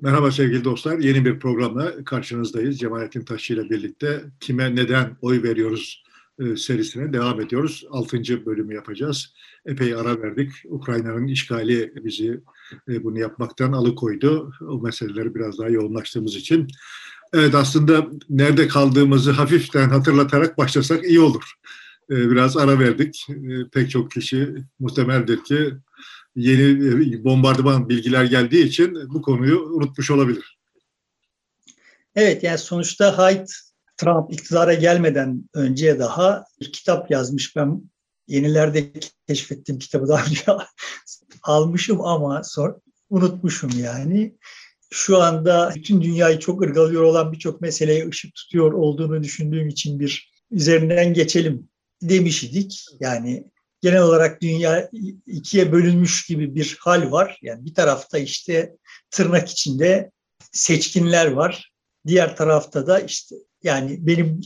Merhaba sevgili dostlar. Yeni bir programla karşınızdayız. Cemalettin Taşçı ile birlikte kime neden oy veriyoruz e, serisine devam ediyoruz. Altıncı bölümü yapacağız. Epey ara verdik. Ukrayna'nın işgali bizi e, bunu yapmaktan alıkoydu. O meseleleri biraz daha yoğunlaştığımız için. Evet aslında nerede kaldığımızı hafiften hatırlatarak başlasak iyi olur. E, biraz ara verdik. Pek çok kişi muhtemeldir ki yeni bombardıman bilgiler geldiği için bu konuyu unutmuş olabilir. Evet yani sonuçta Haidt Trump iktidara gelmeden önce daha bir kitap yazmış. Ben yenilerde keşfettiğim kitabı daha önce almışım ama sonra unutmuşum yani. Şu anda bütün dünyayı çok ırgalıyor olan birçok meseleye ışık tutuyor olduğunu düşündüğüm için bir üzerinden geçelim demiş idik. Yani genel olarak dünya ikiye bölünmüş gibi bir hal var. Yani bir tarafta işte tırnak içinde seçkinler var. Diğer tarafta da işte yani benim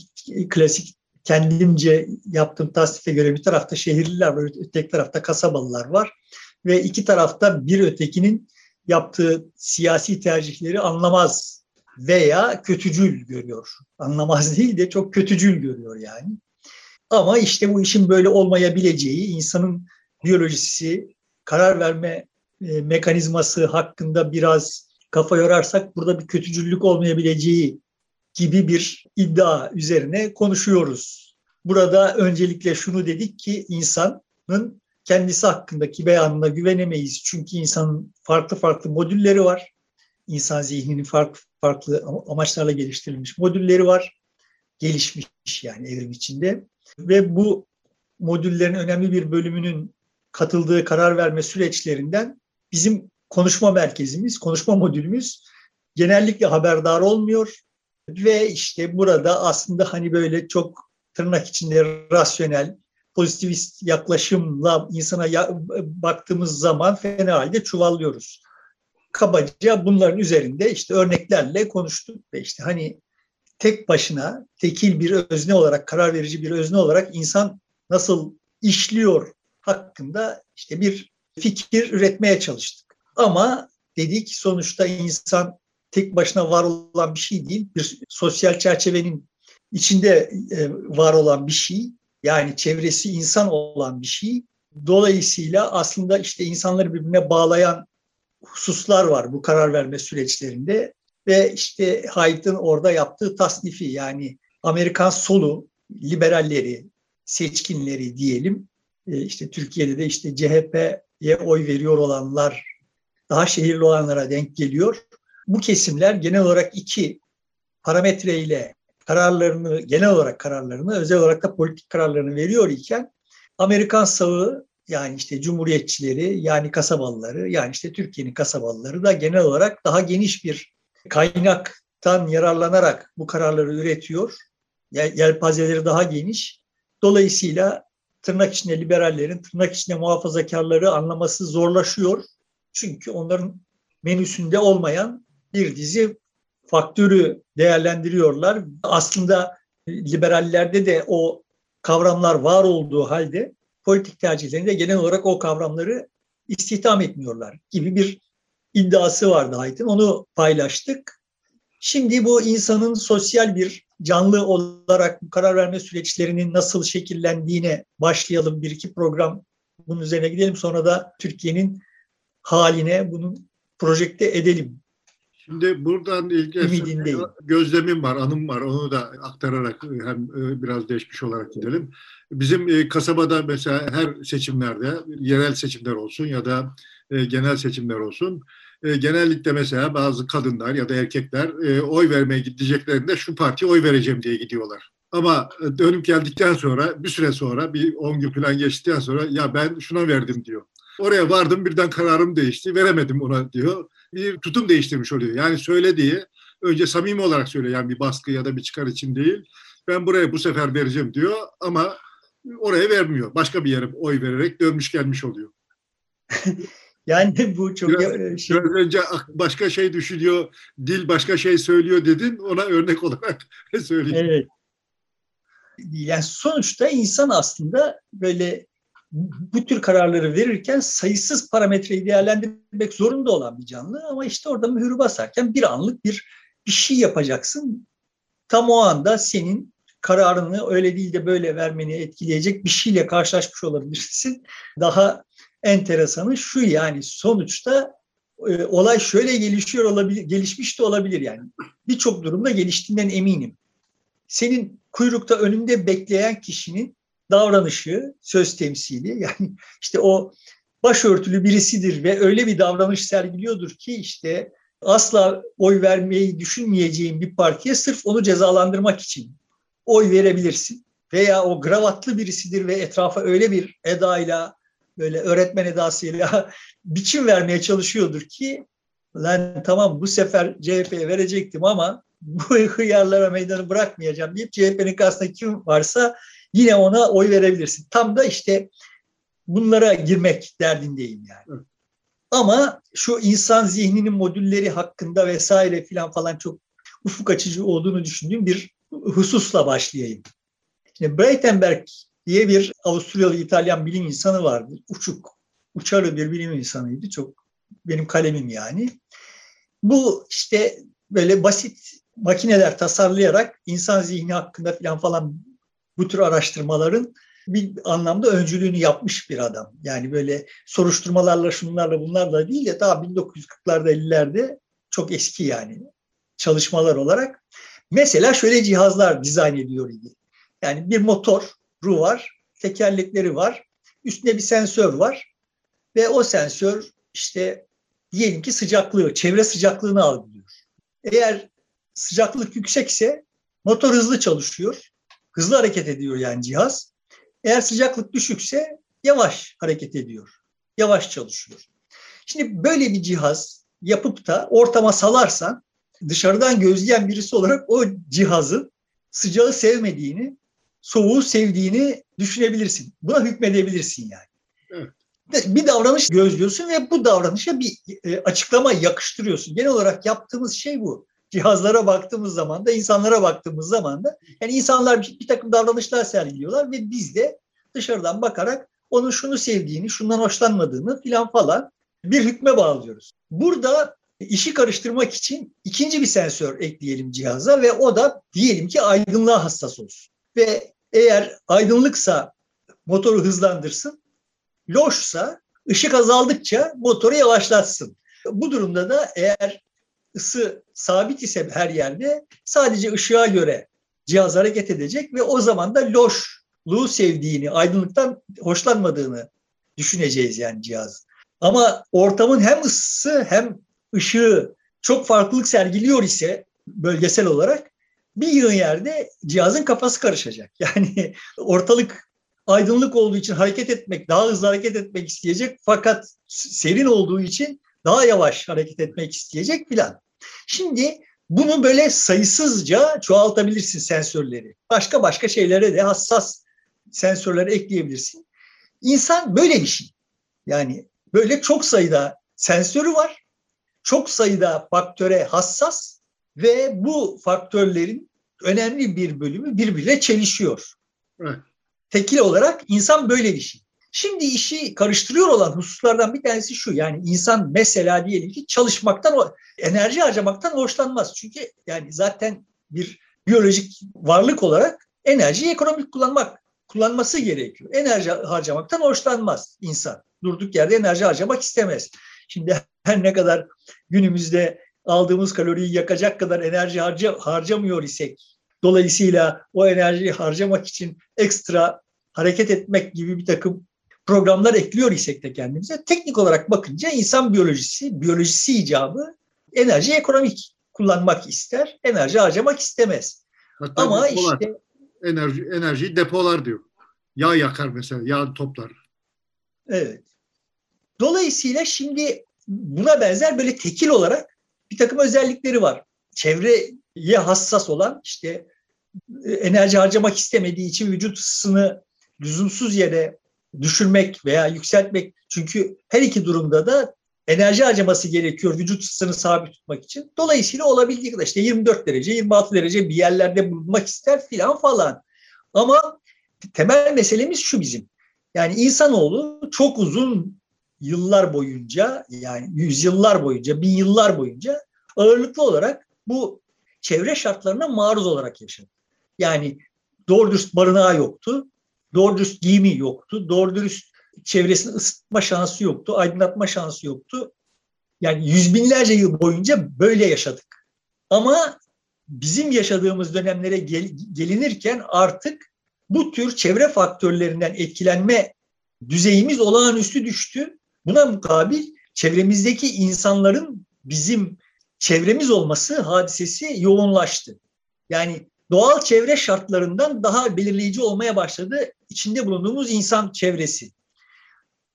klasik kendimce yaptığım tasnife göre bir tarafta şehirliler var, öteki tarafta kasabalılar var. Ve iki tarafta bir ötekinin yaptığı siyasi tercihleri anlamaz veya kötücül görüyor. Anlamaz değil de çok kötücül görüyor yani. Ama işte bu işin böyle olmayabileceği, insanın biyolojisi, karar verme e, mekanizması hakkında biraz kafa yorarsak burada bir kötücüllük olmayabileceği gibi bir iddia üzerine konuşuyoruz. Burada öncelikle şunu dedik ki insanın kendisi hakkındaki beyanına güvenemeyiz. Çünkü insanın farklı farklı modülleri var. İnsan zihninin farklı farklı amaçlarla geliştirilmiş modülleri var. Gelişmiş yani evrim içinde. Ve bu modüllerin önemli bir bölümünün katıldığı karar verme süreçlerinden bizim konuşma merkezimiz, konuşma modülümüz genellikle haberdar olmuyor ve işte burada aslında hani böyle çok tırnak içinde rasyonel, pozitivist yaklaşımla insana ya, baktığımız zaman fena halde çuvallıyoruz. Kabaca bunların üzerinde işte örneklerle konuştuk ve işte hani tek başına tekil bir özne olarak, karar verici bir özne olarak insan nasıl işliyor hakkında işte bir fikir üretmeye çalıştık. Ama dedik sonuçta insan tek başına var olan bir şey değil. Bir sosyal çerçevenin içinde e, var olan bir şey. Yani çevresi insan olan bir şey. Dolayısıyla aslında işte insanları birbirine bağlayan hususlar var bu karar verme süreçlerinde ve işte Haydt'ın orada yaptığı tasnifi yani Amerikan solu, liberalleri, seçkinleri diyelim. E, işte Türkiye'de de işte CHP'ye oy veriyor olanlar daha şehirli olanlara denk geliyor. Bu kesimler genel olarak iki parametreyle kararlarını, genel olarak kararlarını, özel olarak da politik kararlarını veriyor iken Amerikan sağı yani işte cumhuriyetçileri yani kasabalıları yani işte Türkiye'nin kasabalıları da genel olarak daha geniş bir kaynaktan yararlanarak bu kararları üretiyor. Yelpazeleri daha geniş. Dolayısıyla tırnak içinde liberallerin, tırnak içinde muhafazakarları anlaması zorlaşıyor. Çünkü onların menüsünde olmayan bir dizi faktörü değerlendiriyorlar. Aslında liberallerde de o kavramlar var olduğu halde politik tercihlerinde genel olarak o kavramları istihdam etmiyorlar gibi bir iddiası vardı Haydt'ın. Onu paylaştık. Şimdi bu insanın sosyal bir canlı olarak karar verme süreçlerinin nasıl şekillendiğine başlayalım. Bir iki program bunun üzerine gidelim. Sonra da Türkiye'nin haline bunu projekte edelim. Şimdi buradan ilgili gözlemim var, anım var. Onu da aktararak hem e, biraz değişmiş olarak gidelim. Bizim e, kasabada mesela her seçimlerde, yerel seçimler olsun ya da e, genel seçimler olsun, genellikle mesela bazı kadınlar ya da erkekler oy vermeye gideceklerinde şu partiye oy vereceğim diye gidiyorlar. Ama dönüp geldikten sonra bir süre sonra bir 10 gün falan geçtikten sonra ya ben şuna verdim diyor. Oraya vardım birden kararım değişti veremedim ona diyor bir tutum değiştirmiş oluyor. Yani söylediği önce samimi olarak söylüyor yani bir baskı ya da bir çıkar için değil. Ben buraya bu sefer vereceğim diyor ama oraya vermiyor. Başka bir yere oy vererek dönmüş gelmiş oluyor. yani bu çok biraz, şey... biraz önce başka şey düşünüyor, dil başka şey söylüyor dedin. Ona örnek olarak söyleyeyim. Evet. Yani sonuçta insan aslında böyle bu tür kararları verirken sayısız parametreyi değerlendirmek zorunda olan bir canlı ama işte orada mühürü basarken bir anlık bir bir şey yapacaksın. Tam o anda senin kararını öyle değil de böyle vermeni etkileyecek bir şeyle karşılaşmış olabilirsin. Daha enteresanı şu yani sonuçta e, olay şöyle gelişiyor olabilir, gelişmiş de olabilir yani. Birçok durumda geliştiğinden eminim. Senin kuyrukta önünde bekleyen kişinin davranışı, söz temsili yani işte o başörtülü birisidir ve öyle bir davranış sergiliyordur ki işte asla oy vermeyi düşünmeyeceğin bir partiye sırf onu cezalandırmak için oy verebilirsin. Veya o gravatlı birisidir ve etrafa öyle bir edayla böyle öğretmen edasıyla biçim vermeye çalışıyordur ki lan tamam bu sefer CHP'ye verecektim ama bu hıyarlara meydanı bırakmayacağım deyip CHP'nin karşısında kim varsa yine ona oy verebilirsin. Tam da işte bunlara girmek derdindeyim yani. Ama şu insan zihninin modülleri hakkında vesaire filan falan çok ufuk açıcı olduğunu düşündüğüm bir hususla başlayayım. Şimdi Breitenberg diye bir Avusturyalı İtalyan bilim insanı vardı. Uçuk, uçarı bir bilim insanıydı. Çok benim kalemim yani. Bu işte böyle basit makineler tasarlayarak insan zihni hakkında falan falan bu tür araştırmaların bir anlamda öncülüğünü yapmış bir adam. Yani böyle soruşturmalarla şunlarla bunlarla değil de daha 1940'larda 50'lerde çok eski yani çalışmalar olarak. Mesela şöyle cihazlar dizayn ediyor idi. Yani bir motor ru var, tekerlekleri var, üstünde bir sensör var ve o sensör işte diyelim ki sıcaklığı, çevre sıcaklığını algılıyor. Eğer sıcaklık yüksekse motor hızlı çalışıyor, hızlı hareket ediyor yani cihaz. Eğer sıcaklık düşükse yavaş hareket ediyor, yavaş çalışıyor. Şimdi böyle bir cihaz yapıp da ortama salarsan dışarıdan gözleyen birisi olarak o cihazın sıcağı sevmediğini soğuğu sevdiğini düşünebilirsin. Buna hükmedebilirsin yani. Evet. Bir davranış gözlüyorsun ve bu davranışa bir e, açıklama yakıştırıyorsun. Genel olarak yaptığımız şey bu. Cihazlara baktığımız zaman da, insanlara baktığımız zaman da yani insanlar bir, bir takım davranışlar sergiliyorlar ve biz de dışarıdan bakarak onun şunu sevdiğini, şundan hoşlanmadığını filan falan bir hükme bağlıyoruz. Burada işi karıştırmak için ikinci bir sensör ekleyelim cihaza ve o da diyelim ki aydınlığa hassas olsun. Ve eğer aydınlıksa motoru hızlandırsın, loşsa ışık azaldıkça motoru yavaşlatsın. Bu durumda da eğer ısı sabit ise her yerde sadece ışığa göre cihaz hareket edecek ve o zaman da loşluğu sevdiğini, aydınlıktan hoşlanmadığını düşüneceğiz yani cihaz. Ama ortamın hem ısısı hem ışığı çok farklılık sergiliyor ise bölgesel olarak bir yığın yerde cihazın kafası karışacak. Yani ortalık aydınlık olduğu için hareket etmek, daha hızlı hareket etmek isteyecek fakat serin olduğu için daha yavaş hareket etmek isteyecek filan. Şimdi bunu böyle sayısızca çoğaltabilirsin sensörleri. Başka başka şeylere de hassas sensörler ekleyebilirsin. İnsan böyle bir şey. Yani böyle çok sayıda sensörü var. Çok sayıda faktöre hassas ve bu faktörlerin önemli bir bölümü birbiriyle çelişiyor. Evet. Tekil olarak insan böyle bir şey. Şimdi işi karıştırıyor olan hususlardan bir tanesi şu. Yani insan mesela diyelim ki çalışmaktan, enerji harcamaktan hoşlanmaz. Çünkü yani zaten bir biyolojik varlık olarak enerjiyi ekonomik kullanmak kullanması gerekiyor. Enerji harcamaktan hoşlanmaz insan. Durduk yerde enerji harcamak istemez. Şimdi her ne kadar günümüzde aldığımız kaloriyi yakacak kadar enerji harca, harcamıyor isek, dolayısıyla o enerjiyi harcamak için ekstra hareket etmek gibi bir takım programlar ekliyor isek de kendimize, teknik olarak bakınca insan biyolojisi, biyolojisi icabı enerji ekonomik kullanmak ister, enerji harcamak istemez. Hatta Ama depolar, işte enerji enerjiyi depolar diyor. Yağ yakar mesela, yağ toplar. Evet. Dolayısıyla şimdi buna benzer böyle tekil olarak bir takım özellikleri var. Çevreye hassas olan işte enerji harcamak istemediği için vücut ısısını lüzumsuz yere düşürmek veya yükseltmek. Çünkü her iki durumda da enerji harcaması gerekiyor vücut ısısını sabit tutmak için. Dolayısıyla olabildiği kadar işte 24 derece, 26 derece bir yerlerde bulunmak ister filan falan. Ama temel meselemiz şu bizim. Yani insanoğlu çok uzun yıllar boyunca yani yüzyıllar boyunca, bin yıllar boyunca ağırlıklı olarak bu çevre şartlarına maruz olarak yaşadı. Yani doğru dürüst barınağı yoktu, doğru dürüst giyimi yoktu, doğru dürüst çevresini ısıtma şansı yoktu, aydınlatma şansı yoktu. Yani yüz binlerce yıl boyunca böyle yaşadık. Ama bizim yaşadığımız dönemlere gel, gelinirken artık bu tür çevre faktörlerinden etkilenme düzeyimiz olağanüstü düştü. Buna mukabil çevremizdeki insanların bizim çevremiz olması hadisesi yoğunlaştı. Yani doğal çevre şartlarından daha belirleyici olmaya başladı içinde bulunduğumuz insan çevresi.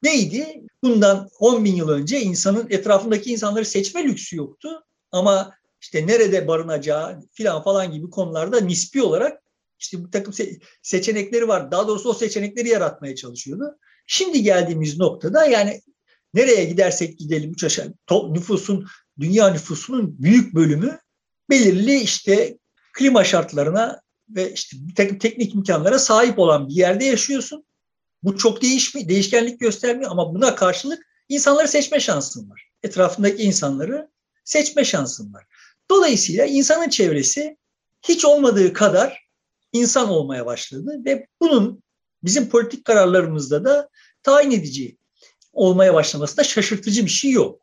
Neydi? Bundan 10 bin yıl önce insanın etrafındaki insanları seçme lüksü yoktu. Ama işte nerede barınacağı filan falan gibi konularda nispi olarak işte bir takım seçenekleri var. Daha doğrusu o seçenekleri yaratmaya çalışıyordu. Şimdi geldiğimiz noktada yani nereye gidersek gidelim üç aşağı nüfusun dünya nüfusunun büyük bölümü belirli işte klima şartlarına ve işte bir takım teknik imkanlara sahip olan bir yerde yaşıyorsun. Bu çok değişmi, değişkenlik göstermiyor ama buna karşılık insanları seçme şansın var. Etrafındaki insanları seçme şansın var. Dolayısıyla insanın çevresi hiç olmadığı kadar insan olmaya başladı ve bunun bizim politik kararlarımızda da tayin edici olmaya başlamasında şaşırtıcı bir şey yok.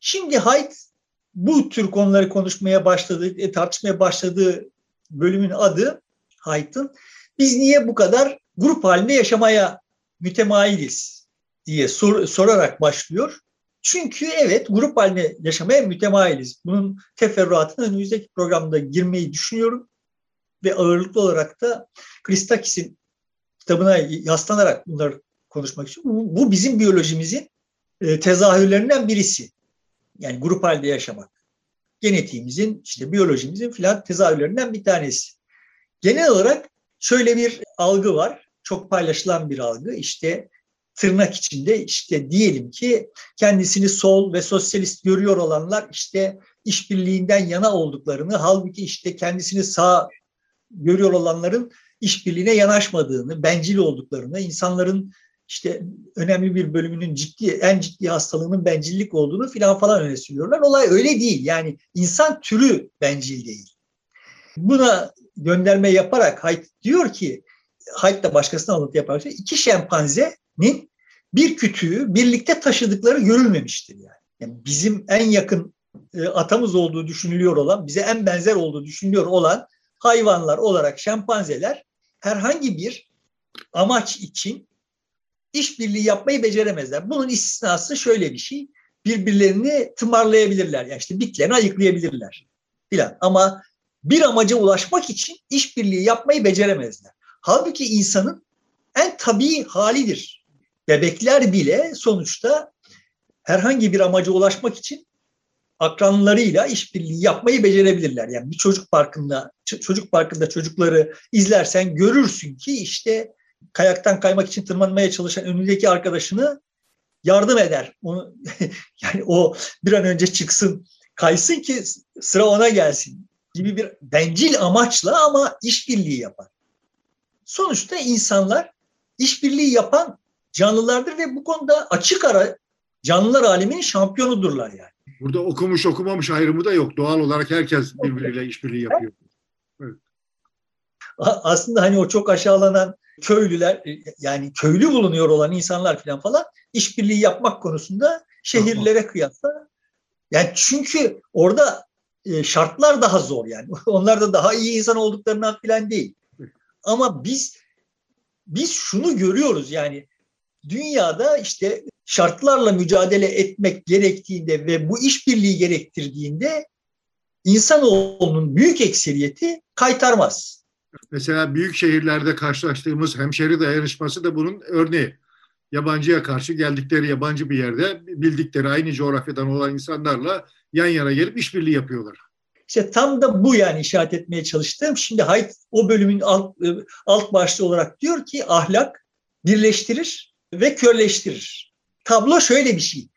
Şimdi Haidt bu tür konuları konuşmaya başladı, e, tartışmaya başladığı bölümün adı Haydt'ın biz niye bu kadar grup halinde yaşamaya mütemayiliz diye sor, sorarak başlıyor. Çünkü evet grup halinde yaşamaya mütemayiliz. Bunun teferruatına önümüzdeki programda girmeyi düşünüyorum. Ve ağırlıklı olarak da Christakis'in kitabına yaslanarak bunları konuşmak için. Bu bizim biyolojimizin e, tezahürlerinden birisi. Yani grup halde yaşamak. Genetiğimizin, işte biyolojimizin filan tezahürlerinden bir tanesi. Genel olarak şöyle bir algı var. Çok paylaşılan bir algı. İşte tırnak içinde işte diyelim ki kendisini sol ve sosyalist görüyor olanlar işte işbirliğinden yana olduklarını halbuki işte kendisini sağ görüyor olanların işbirliğine yanaşmadığını, bencil olduklarını, insanların işte önemli bir bölümünün ciddi, en ciddi hastalığının bencillik olduğunu filan falan öne sürüyorlar. Olay öyle değil. Yani insan türü bencil değil. Buna gönderme yaparak Haidt diyor ki, Haidt da başkasına alıntı yaparak iki şempanzenin bir kütüğü birlikte taşıdıkları görülmemiştir yani. yani bizim en yakın e, atamız olduğu düşünülüyor olan, bize en benzer olduğu düşünülüyor olan hayvanlar olarak şempanzeler herhangi bir amaç için işbirliği yapmayı beceremezler. Bunun istisnası şöyle bir şey. Birbirlerini tımarlayabilirler. Yani işte bitlerini ayıklayabilirler filan. Ama bir amaca ulaşmak için işbirliği yapmayı beceremezler. Halbuki insanın en tabii halidir. Bebekler bile sonuçta herhangi bir amaca ulaşmak için akranlarıyla işbirliği yapmayı becerebilirler. Yani bir çocuk parkında çocuk parkında çocukları izlersen görürsün ki işte kayaktan kaymak için tırmanmaya çalışan önündeki arkadaşını yardım eder. Onu yani o bir an önce çıksın, kaysın ki sıra ona gelsin gibi bir bencil amaçla ama işbirliği yapar. Sonuçta insanlar işbirliği yapan canlılardır ve bu konuda açık ara canlılar aleminin şampiyonudurlar yani. Burada okumuş okumamış ayrımı da yok. Doğal olarak herkes birbiriyle işbirliği yapıyor. Evet. Aslında hani o çok aşağılanan köylüler e, yani köylü bulunuyor olan insanlar falan falan işbirliği yapmak konusunda şehirlere kıyasla yani çünkü orada e, şartlar daha zor yani. Onlar da daha iyi insan olduklarından falan değil. Ama biz biz şunu görüyoruz yani dünyada işte şartlarla mücadele etmek gerektiğinde ve bu işbirliği gerektirdiğinde insanoğlunun büyük ekseriyeti kaytarmaz. Mesela büyük şehirlerde karşılaştığımız hemşeri dayanışması da bunun örneği. Yabancıya karşı geldikleri yabancı bir yerde bildikleri aynı coğrafyadan olan insanlarla yan yana gelip işbirliği yapıyorlar. İşte tam da bu yani işaret etmeye çalıştığım. Şimdi Haidt o bölümün alt, alt başlığı olarak diyor ki ahlak birleştirir ve körleştirir. Tablo şöyle bir şey.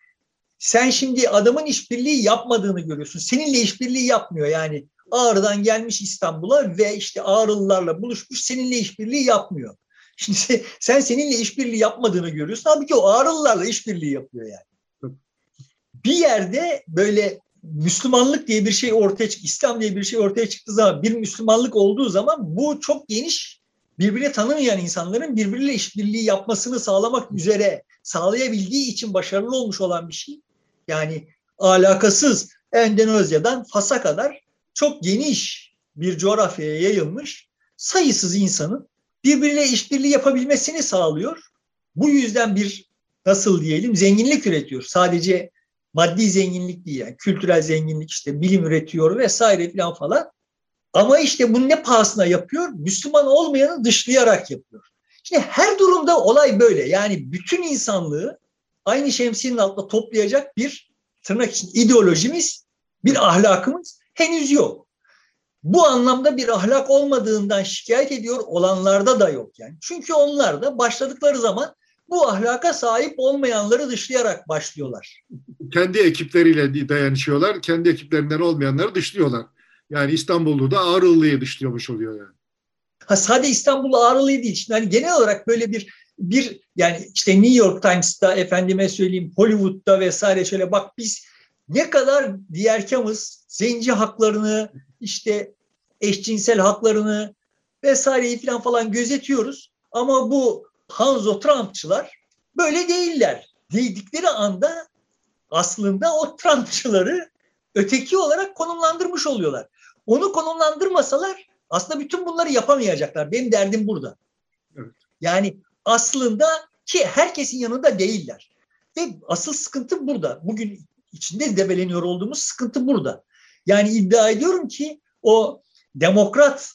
Sen şimdi adamın işbirliği yapmadığını görüyorsun. Seninle işbirliği yapmıyor yani. Ağrı'dan gelmiş İstanbul'a ve işte Ağrılılarla buluşmuş seninle işbirliği yapmıyor. Şimdi sen, sen seninle işbirliği yapmadığını görüyorsun. Halbuki o Ağrılılarla işbirliği yapıyor yani. Bir yerde böyle Müslümanlık diye bir şey ortaya çık, İslam diye bir şey ortaya çıktığı zaman, bir Müslümanlık olduğu zaman bu çok geniş birbirini tanımayan insanların birbiriyle işbirliği yapmasını sağlamak üzere sağlayabildiği için başarılı olmuş olan bir şey. Yani alakasız Endonezya'dan Fas'a kadar çok geniş bir coğrafyaya yayılmış sayısız insanın birbiriyle işbirliği yapabilmesini sağlıyor. Bu yüzden bir nasıl diyelim zenginlik üretiyor. Sadece maddi zenginlik değil yani kültürel zenginlik işte bilim üretiyor vesaire falan falan. Ama işte bunu ne pahasına yapıyor? Müslüman olmayanı dışlayarak yapıyor. Şimdi her durumda olay böyle. Yani bütün insanlığı aynı şemsiyenin altında toplayacak bir tırnak için ideolojimiz, bir ahlakımız henüz yok. Bu anlamda bir ahlak olmadığından şikayet ediyor olanlarda da yok yani. Çünkü onlar da başladıkları zaman bu ahlaka sahip olmayanları dışlayarak başlıyorlar. Kendi ekipleriyle dayanışıyorlar, kendi ekiplerinden olmayanları dışlıyorlar. Yani İstanbul'da da Ağrılı'yı dışlıyormuş oluyor yani. Ha, sadece İstanbul'da Ağrılı'yı değil. Şimdi hani genel olarak böyle bir bir yani işte New York Times'ta efendime söyleyeyim Hollywood'da vesaire şöyle bak biz ne kadar diğerkamız zenci haklarını işte eşcinsel haklarını vesaireyi falan falan gözetiyoruz. Ama bu Hanzo Trumpçılar böyle değiller. Değdikleri anda aslında o Trumpçıları öteki olarak konumlandırmış oluyorlar. Onu konumlandırmasalar aslında bütün bunları yapamayacaklar. Benim derdim burada. Evet. Yani aslında ki herkesin yanında değiller. Ve asıl sıkıntı burada. Bugün içinde debeleniyor olduğumuz sıkıntı burada. Yani iddia ediyorum ki o demokrat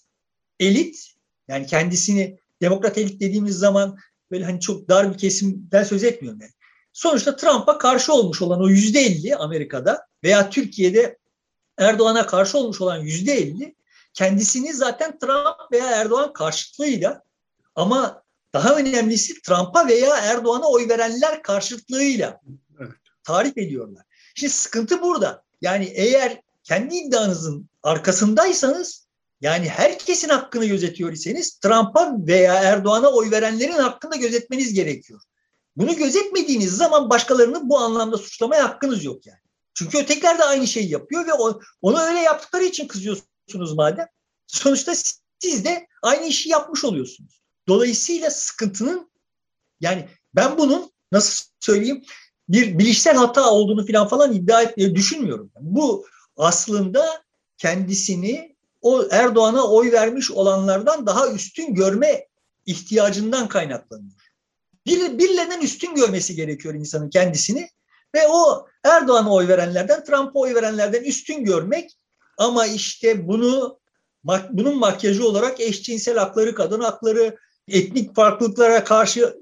elit yani kendisini demokrat elit dediğimiz zaman böyle hani çok dar bir kesimden söz etmiyorum yani. Sonuçta Trump'a karşı olmuş olan o yüzde elli Amerika'da veya Türkiye'de Erdoğan'a karşı olmuş olan yüzde elli kendisini zaten Trump veya Erdoğan karşıtlığıyla ama daha önemlisi Trump'a veya Erdoğan'a oy verenler karşıtlığıyla evet. tarif ediyorlar. Şimdi sıkıntı burada. Yani eğer kendi iddianızın arkasındaysanız yani herkesin hakkını gözetiyor iseniz Trump'a veya Erdoğan'a oy verenlerin hakkını gözetmeniz gerekiyor. Bunu gözetmediğiniz zaman başkalarını bu anlamda suçlamaya hakkınız yok yani. Çünkü ötekiler de aynı şeyi yapıyor ve onu öyle yaptıkları için kızıyorsunuz madem. Sonuçta siz de aynı işi yapmış oluyorsunuz. Dolayısıyla sıkıntının yani ben bunun nasıl söyleyeyim bir bilişsel hata olduğunu falan falan iddia etmeyi düşünmüyorum. Bu aslında kendisini o Erdoğan'a oy vermiş olanlardan daha üstün görme ihtiyacından kaynaklanıyor. Bir, birilerinden üstün görmesi gerekiyor insanın kendisini ve o Erdoğan'a oy verenlerden, Trump'a oy verenlerden üstün görmek ama işte bunu bunun makyajı olarak eşcinsel hakları, kadın hakları, etnik farklılıklara karşı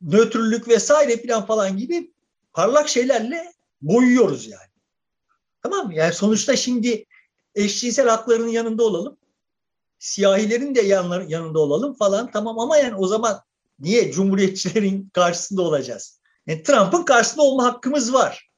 nötrlük vesaire falan falan gibi parlak şeylerle boyuyoruz yani. Tamam mı? Yani sonuçta şimdi eşcinsel haklarının yanında olalım. Siyahilerin de yanında olalım falan tamam ama yani o zaman niye cumhuriyetçilerin karşısında olacağız? Yani Trump'ın karşısında olma hakkımız var.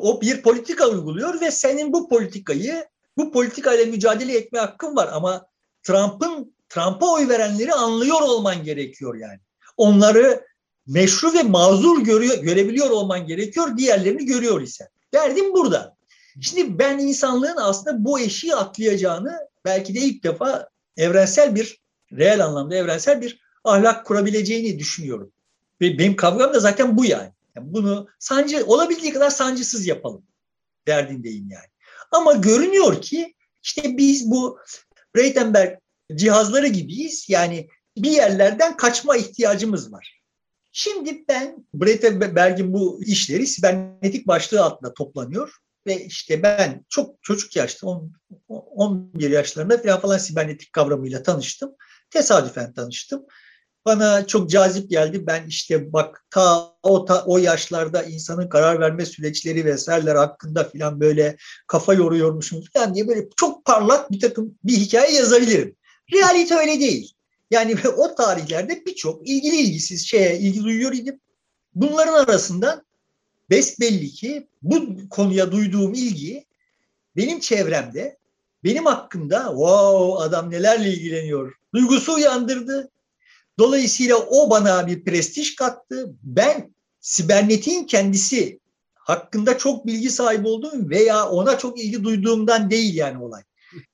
O bir politika uyguluyor ve senin bu politikayı bu politikayla mücadele etme hakkın var ama Trump'ın Trump'a oy verenleri anlıyor olman gerekiyor yani. Onları meşru ve mazur görüyor, görebiliyor olman gerekiyor. Diğerlerini görüyor ise. Derdim burada. Şimdi ben insanlığın aslında bu eşiği atlayacağını belki de ilk defa evrensel bir, reel anlamda evrensel bir ahlak kurabileceğini düşünüyorum. Ve benim kavgam da zaten bu yani. yani bunu sancı olabildiği kadar sancısız yapalım derdindeyim yani. Ama görünüyor ki işte biz bu Breitenberg cihazları gibiyiz. Yani bir yerlerden kaçma ihtiyacımız var. Şimdi ben Breitenberg'in bu işleri sibernetik başlığı altında toplanıyor. Ve işte ben çok çocuk yaşta 10, 11 yaşlarında falan falan sibernetik kavramıyla tanıştım. Tesadüfen tanıştım. Bana çok cazip geldi. Ben işte bak ta o, ta, o yaşlarda insanın karar verme süreçleri vesaireler hakkında falan böyle kafa yoruyormuşum falan diye böyle çok parlak bir takım bir hikaye yazabilirim. Realite öyle değil. Yani o tarihlerde birçok ilgili ilgisiz şeye ilgi duyuyor idim. Bunların arasından besbelli ki bu konuya duyduğum ilgi benim çevremde benim hakkımda wow adam nelerle ilgileniyor duygusu uyandırdı. Dolayısıyla o bana bir prestij kattı. Ben sibernetin kendisi hakkında çok bilgi sahibi olduğum veya ona çok ilgi duyduğumdan değil yani olay.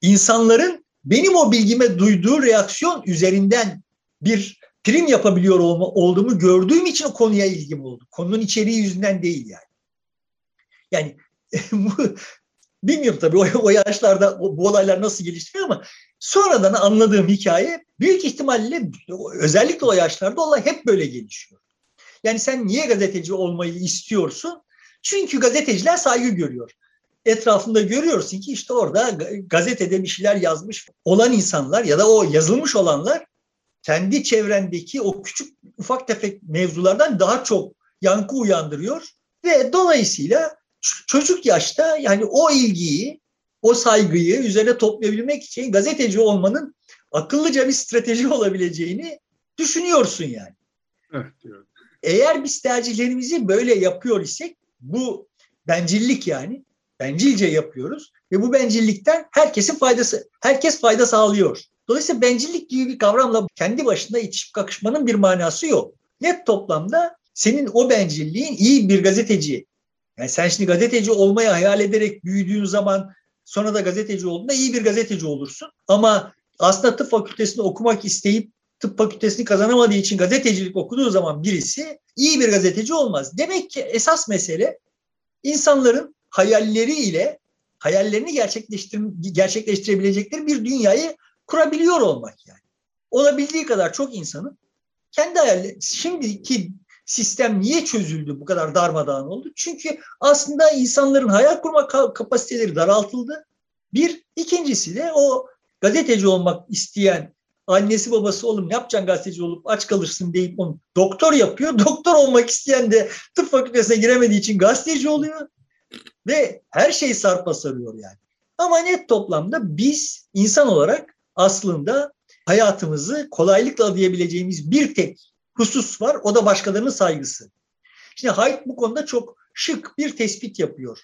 İnsanların benim o bilgime duyduğu reaksiyon üzerinden bir prim yapabiliyor olma, olduğumu gördüğüm için o konuya ilgim oldu. Konunun içeriği yüzünden değil yani. Yani bilmiyorum tabii o, o yaşlarda bu olaylar nasıl gelişti ama sonradan anladığım hikaye büyük ihtimalle özellikle o yaşlarda olay hep böyle gelişiyor. Yani sen niye gazeteci olmayı istiyorsun? Çünkü gazeteciler saygı görüyor. Etrafında görüyorsun ki işte orada gazetede bir şeyler yazmış olan insanlar ya da o yazılmış olanlar kendi çevrendeki o küçük ufak tefek mevzulardan daha çok yankı uyandırıyor ve dolayısıyla çocuk yaşta yani o ilgiyi, o saygıyı üzerine toplayabilmek için gazeteci olmanın akıllıca bir strateji olabileceğini düşünüyorsun yani. Evet. Eğer biz tercihlerimizi böyle yapıyor isek bu bencillik yani. Bencilce yapıyoruz ve bu bencillikten herkesin faydası, herkes fayda sağlıyor. Dolayısıyla bencillik gibi bir kavramla kendi başına itişip kakışmanın bir manası yok. Net toplamda senin o bencilliğin iyi bir gazeteci. Yani sen şimdi gazeteci olmayı hayal ederek büyüdüğün zaman sonra da gazeteci olduğunda iyi bir gazeteci olursun. Ama aslında tıp fakültesini okumak isteyip tıp fakültesini kazanamadığı için gazetecilik okuduğu zaman birisi iyi bir gazeteci olmaz. Demek ki esas mesele insanların hayalleriyle hayallerini gerçekleştir gerçekleştirebilecekleri bir dünyayı kurabiliyor olmak yani. Olabildiği kadar çok insanın kendi hayalleri, şimdiki sistem niye çözüldü bu kadar darmadağın oldu? Çünkü aslında insanların hayal kurma kapasiteleri daraltıldı. Bir, ikincisi de o gazeteci olmak isteyen annesi babası oğlum ne yapacaksın gazeteci olup aç kalırsın deyip onu doktor yapıyor. Doktor olmak isteyen de tıp fakültesine giremediği için gazeteci oluyor. Ve her şey sarpa sarıyor yani. Ama net toplamda biz insan olarak aslında hayatımızı kolaylıkla adayabileceğimiz bir tek husus var. O da başkalarının saygısı. Şimdi Haidt bu konuda çok şık bir tespit yapıyor.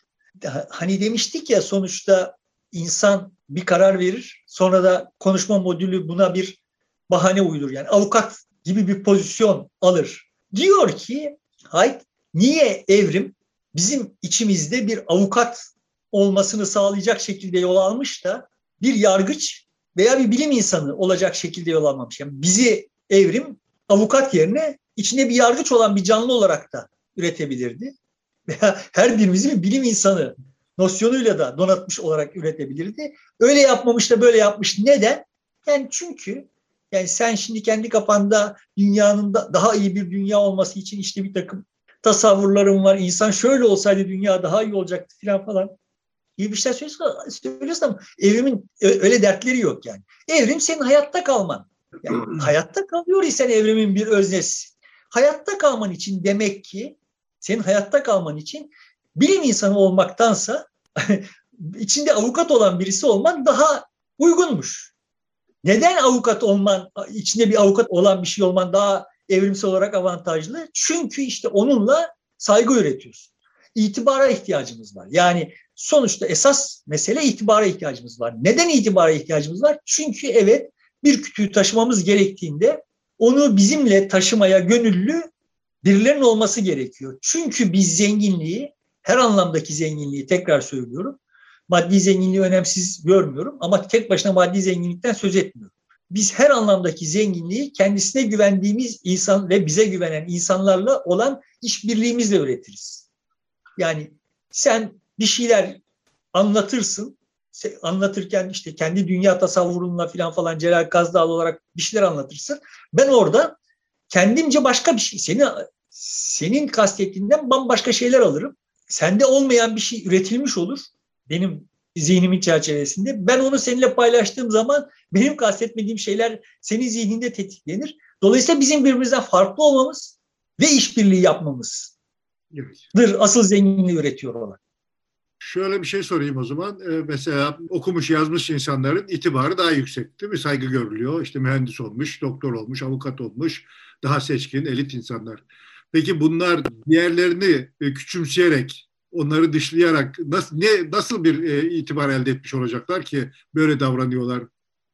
Hani demiştik ya sonuçta insan bir karar verir. Sonra da konuşma modülü buna bir bahane uydur. Yani avukat gibi bir pozisyon alır. Diyor ki Haidt niye evrim bizim içimizde bir avukat olmasını sağlayacak şekilde yol almış da bir yargıç veya bir bilim insanı olacak şekilde yol almamış. Yani bizi evrim avukat yerine içinde bir yargıç olan bir canlı olarak da üretebilirdi. Veya her birimizi bir bilim insanı nosyonuyla da donatmış olarak üretebilirdi. Öyle yapmamış da böyle yapmış. Neden? Yani çünkü yani sen şimdi kendi kafanda dünyanın da daha iyi bir dünya olması için işte bir takım tasavvurlarım var. İnsan şöyle olsaydı dünya daha iyi olacaktı falan falan. İyi bir şey söylüyorsun, söylüyorsun ama evrimin öyle dertleri yok yani. Evrim senin hayatta kalman. Yani hayatta kalıyor isen evrimin bir öznesi. Hayatta kalman için demek ki senin hayatta kalman için bilim insanı olmaktansa içinde avukat olan birisi olman daha uygunmuş. Neden avukat olman, içinde bir avukat olan bir şey olman daha evrimsel olarak avantajlı? Çünkü işte onunla saygı üretiyorsun. İtibara ihtiyacımız var. Yani sonuçta esas mesele itibara ihtiyacımız var. Neden itibara ihtiyacımız var? Çünkü evet bir kütüğü taşımamız gerektiğinde onu bizimle taşımaya gönüllü birilerinin olması gerekiyor. Çünkü biz zenginliği her anlamdaki zenginliği tekrar söylüyorum. Maddi zenginliği önemsiz görmüyorum ama tek başına maddi zenginlikten söz etmiyorum. Biz her anlamdaki zenginliği kendisine güvendiğimiz insan ve bize güvenen insanlarla olan işbirliğimizle üretiriz. Yani sen bir şeyler anlatırsın, anlatırken işte kendi dünya tasavvurunla falan falan Celal Kazdağlı olarak bir şeyler anlatırsın. Ben orada kendimce başka bir şey, seni senin kastettiğinden bambaşka şeyler alırım sende olmayan bir şey üretilmiş olur. Benim zihnimin çerçevesinde. Ben onu seninle paylaştığım zaman benim kastetmediğim şeyler senin zihninde tetiklenir. Dolayısıyla bizim birbirimizden farklı olmamız ve işbirliği yapmamızdır evet. asıl zenginliği üretiyor olan. Şöyle bir şey sorayım o zaman. Ee, mesela okumuş yazmış insanların itibarı daha yüksek değil mi? Saygı görülüyor. İşte mühendis olmuş, doktor olmuş, avukat olmuş. Daha seçkin, elit insanlar. Peki bunlar diğerlerini e, küçümseyerek, onları dışlayarak nasıl ne nasıl bir e, itibar elde etmiş olacaklar ki böyle davranıyorlar?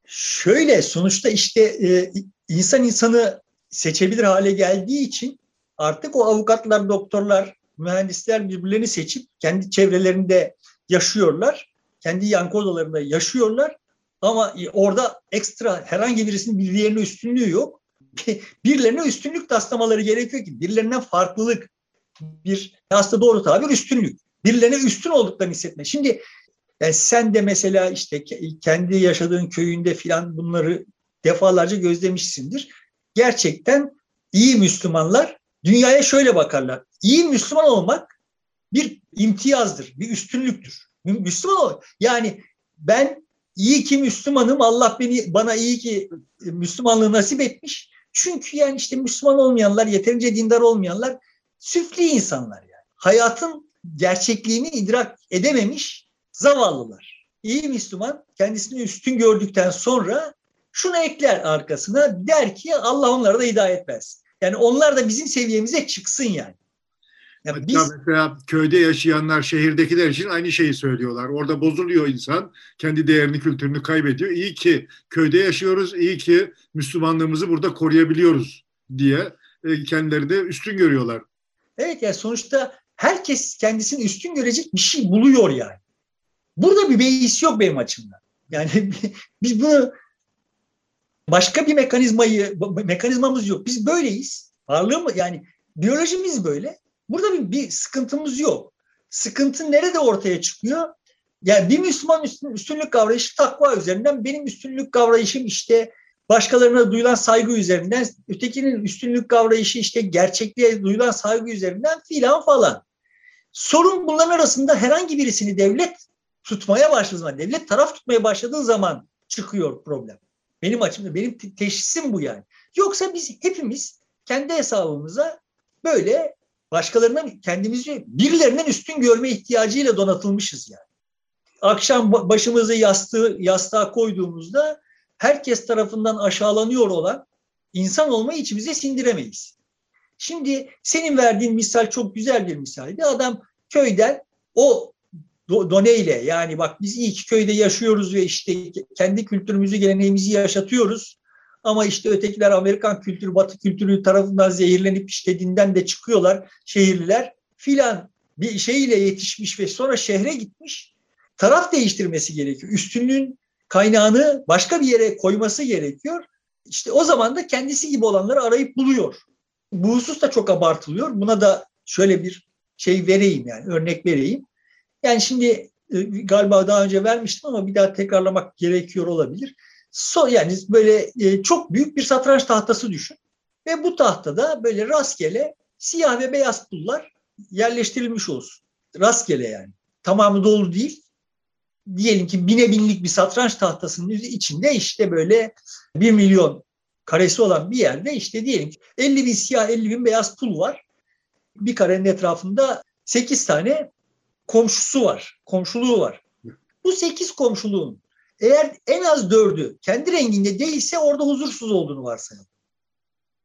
Şöyle sonuçta işte e, insan insanı seçebilir hale geldiği için artık o avukatlar, doktorlar, mühendisler birbirlerini seçip kendi çevrelerinde yaşıyorlar. Kendi yankı odalarında yaşıyorlar. Ama orada ekstra herhangi birisinin birilerine üstünlüğü yok. Birilerine üstünlük taslamaları gerekiyor ki birilerinden farklılık bir aslında doğru tabir üstünlük. Birilerine üstün olduklarını hissetme. Şimdi yani sen de mesela işte kendi yaşadığın köyünde filan bunları defalarca gözlemişsindir. Gerçekten iyi Müslümanlar dünyaya şöyle bakarlar. İyi Müslüman olmak bir imtiyazdır, bir üstünlüktür. Müslüman olmak. Yani ben iyi ki Müslümanım, Allah beni bana iyi ki Müslümanlığı nasip etmiş. Çünkü yani işte Müslüman olmayanlar, yeterince dindar olmayanlar süfli insanlar yani. Hayatın gerçekliğini idrak edememiş zavallılar. İyi Müslüman kendisini üstün gördükten sonra şunu ekler arkasına der ki Allah onlara da hidayet versin. Yani onlar da bizim seviyemize çıksın yani. Yani biz... Mesela köyde yaşayanlar şehirdekiler için aynı şeyi söylüyorlar. Orada bozuluyor insan. Kendi değerini, kültürünü kaybediyor. İyi ki köyde yaşıyoruz. iyi ki Müslümanlığımızı burada koruyabiliyoruz diye e, kendileri de üstün görüyorlar. Evet yani sonuçta herkes kendisini üstün görecek bir şey buluyor yani. Burada bir beis yok benim açımdan. Yani biz bunu başka bir mekanizmayı mekanizmamız yok. Biz böyleyiz. Varlığımız yani biyolojimiz böyle. Burada bir, bir sıkıntımız yok. Sıkıntı nerede ortaya çıkıyor? Yani bir Müslüman üstün, üstünlük kavrayışı takva üzerinden, benim üstünlük kavrayışım işte başkalarına duyulan saygı üzerinden, ötekinin üstünlük kavrayışı işte gerçekliğe duyulan saygı üzerinden filan falan. Sorun bunların arasında herhangi birisini devlet tutmaya başladığı zaman, devlet taraf tutmaya başladığı zaman çıkıyor problem. Benim açımda, benim teşhisim bu yani. Yoksa biz hepimiz kendi hesabımıza böyle başkalarına kendimizi birilerinden üstün görme ihtiyacıyla donatılmışız yani. Akşam başımızı yastığı, yastığa koyduğumuzda herkes tarafından aşağılanıyor olan insan olmayı içimize sindiremeyiz. Şimdi senin verdiğin misal çok güzel bir misaldi. Adam köyden o doneyle yani bak biz iyi ki köyde yaşıyoruz ve işte kendi kültürümüzü, geleneğimizi yaşatıyoruz. Ama işte ötekiler Amerikan kültürü, Batı kültürü tarafından zehirlenip işte dinden de çıkıyorlar şehirliler filan bir şeyle yetişmiş ve sonra şehre gitmiş. Taraf değiştirmesi gerekiyor. Üstünlüğün kaynağını başka bir yere koyması gerekiyor. İşte o zaman da kendisi gibi olanları arayıp buluyor. Bu husus da çok abartılıyor. Buna da şöyle bir şey vereyim yani örnek vereyim. Yani şimdi e, galiba daha önce vermiştim ama bir daha tekrarlamak gerekiyor olabilir. So, yani böyle e, çok büyük bir satranç tahtası düşün. Ve bu tahtada böyle rastgele siyah ve beyaz pullar yerleştirilmiş olsun. Rastgele yani. Tamamı dolu değil. Diyelim ki bine binlik bir satranç tahtasının içinde işte böyle bir milyon karesi olan bir yerde işte diyelim ki 50 bin siyah 50 bin beyaz pul var. Bir karenin etrafında 8 tane komşusu var, komşuluğu var. Bu 8 komşuluğun eğer en az dördü kendi renginde değilse orada huzursuz olduğunu varsayalım.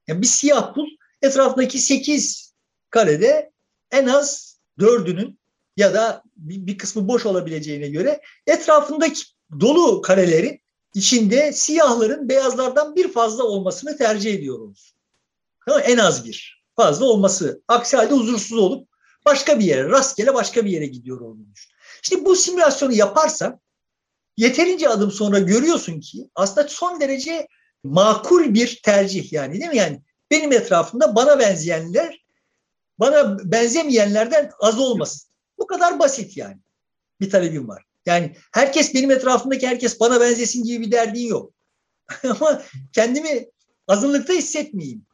Yani bir siyah pul etrafındaki sekiz karede en az dördünün ya da bir, kısmı boş olabileceğine göre etrafındaki dolu karelerin içinde siyahların beyazlardan bir fazla olmasını tercih ediyoruz. Ama en az bir fazla olması. Aksi halde huzursuz olup başka bir yere, rastgele başka bir yere gidiyor olduğunu düşün. İşte bu simülasyonu yaparsan yeterince adım sonra görüyorsun ki aslında son derece makul bir tercih yani değil mi? Yani benim etrafımda bana benzeyenler bana benzemeyenlerden az olmasın. Bu kadar basit yani. Bir talebim var. Yani herkes benim etrafımdaki herkes bana benzesin gibi bir derdin yok. Ama kendimi azınlıkta hissetmeyeyim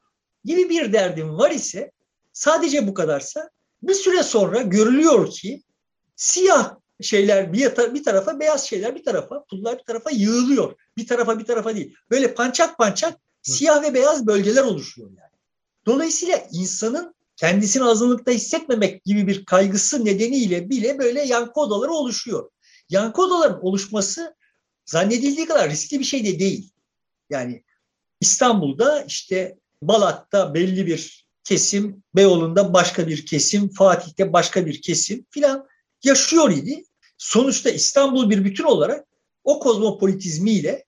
gibi bir derdim var ise sadece bu kadarsa bir süre sonra görülüyor ki siyah şeyler bir, bir tarafa, beyaz şeyler bir tarafa, pullar bir tarafa yığılıyor. Bir tarafa bir tarafa değil. Böyle pançak pançak siyah ve beyaz bölgeler oluşuyor yani. Dolayısıyla insanın kendisini azınlıkta hissetmemek gibi bir kaygısı nedeniyle bile böyle yankı odaları oluşuyor. Yankı odaların oluşması zannedildiği kadar riskli bir şey de değil. Yani İstanbul'da işte Balat'ta belli bir kesim, Beyoğlu'nda başka bir kesim, Fatih'te başka bir kesim filan yaşıyor idi. Sonuçta İstanbul bir bütün olarak o kozmopolitizmiyle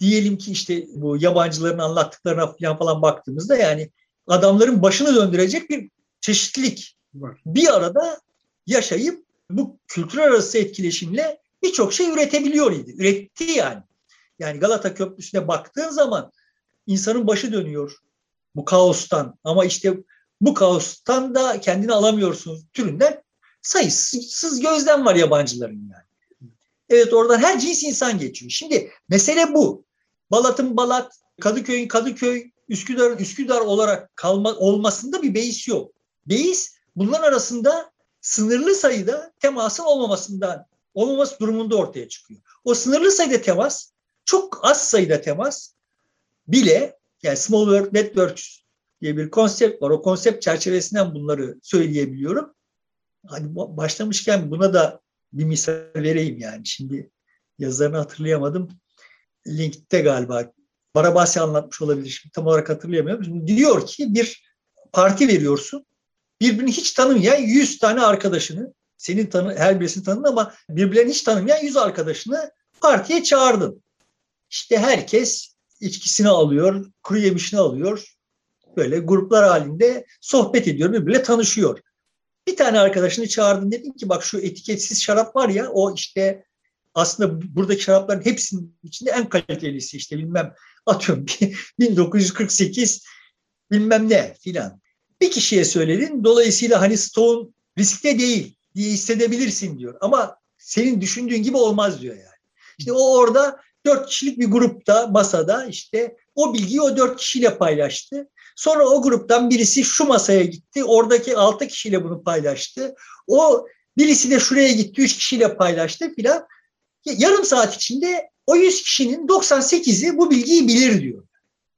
diyelim ki işte bu yabancıların anlattıklarına falan falan baktığımızda yani adamların başını döndürecek bir çeşitlilik var. Bir arada yaşayıp bu kültürel arası etkileşimle birçok şey üretebiliyor idi. Üretti yani. Yani Galata Köprüsü'ne baktığın zaman insanın başı dönüyor bu kaostan. Ama işte bu kaostan da kendini alamıyorsunuz türünden sayısız gözlem var yabancıların yani. Evet oradan her cins insan geçiyor. Şimdi mesele bu. Balat'ın Balat, Kadıköy'ün Kadıköy, Üsküdar'ın Üsküdar olarak kalma, olmasında bir beis yok. Beis bunların arasında sınırlı sayıda temasın olmamasından olmaması durumunda ortaya çıkıyor. O sınırlı sayıda temas, çok az sayıda temas bile yani Small World Networks diye bir konsept var. O konsept çerçevesinden bunları söyleyebiliyorum. Hani başlamışken buna da bir misal vereyim yani. Şimdi yazarını hatırlayamadım. Linkte galiba Barabasi anlatmış olabilir. Şimdi tam olarak hatırlayamıyorum. Şimdi diyor ki bir parti veriyorsun. Birbirini hiç tanımayan 100 tane arkadaşını, senin tanı, her birisini tanın ama birbirlerini hiç tanımayan 100 arkadaşını partiye çağırdın. İşte herkes içkisini alıyor, kuru yemişini alıyor. Böyle gruplar halinde sohbet ediyor, birbirle tanışıyor. Bir tane arkadaşını çağırdın dedin ki bak şu etiketsiz şarap var ya o işte aslında buradaki şarapların hepsinin içinde en kalitelisi işte bilmem atıyorum 1948 bilmem ne filan. Bir kişiye söyledin dolayısıyla hani Stone riskte değil diye hissedebilirsin diyor. Ama senin düşündüğün gibi olmaz diyor yani. İşte o orada dört kişilik bir grupta masada işte o bilgiyi o dört kişiyle paylaştı. Sonra o gruptan birisi şu masaya gitti. Oradaki altı kişiyle bunu paylaştı. O birisi de şuraya gitti. Üç kişiyle paylaştı filan. Yarım saat içinde o 100 kişinin 98'i bu bilgiyi bilir diyor.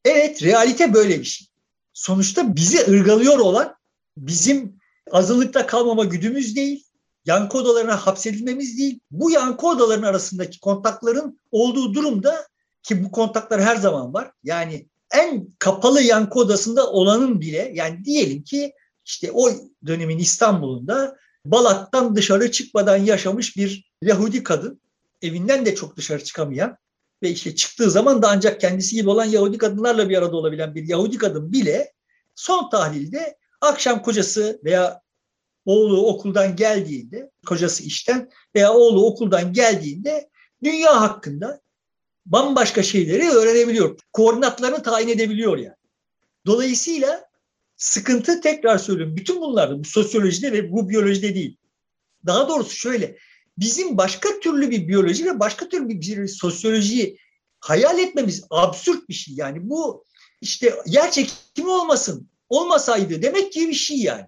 Evet realite böyle bir şey. Sonuçta bizi ırgalıyor olan bizim azınlıkta kalmama güdümüz değil, yankı odalarına hapsedilmemiz değil. Bu yankı odalarının arasındaki kontakların olduğu durumda ki bu kontaklar her zaman var. Yani en kapalı yankı odasında olanın bile yani diyelim ki işte o dönemin İstanbul'unda Balat'tan dışarı çıkmadan yaşamış bir Yahudi kadın evinden de çok dışarı çıkamayan ve işte çıktığı zaman da ancak kendisi gibi olan Yahudi kadınlarla bir arada olabilen bir Yahudi kadın bile son tahlilde akşam kocası veya oğlu okuldan geldiğinde, kocası işten veya oğlu okuldan geldiğinde dünya hakkında bambaşka şeyleri öğrenebiliyor. Koordinatlarını tayin edebiliyor yani. Dolayısıyla sıkıntı tekrar söylüyorum. Bütün bunlarda bu sosyolojide ve bu biyolojide değil. Daha doğrusu şöyle bizim başka türlü bir biyoloji ve başka türlü bir, sosyolojiyi hayal etmemiz absürt bir şey. Yani bu işte yer çekimi olmasın, olmasaydı demek gibi bir şey yani.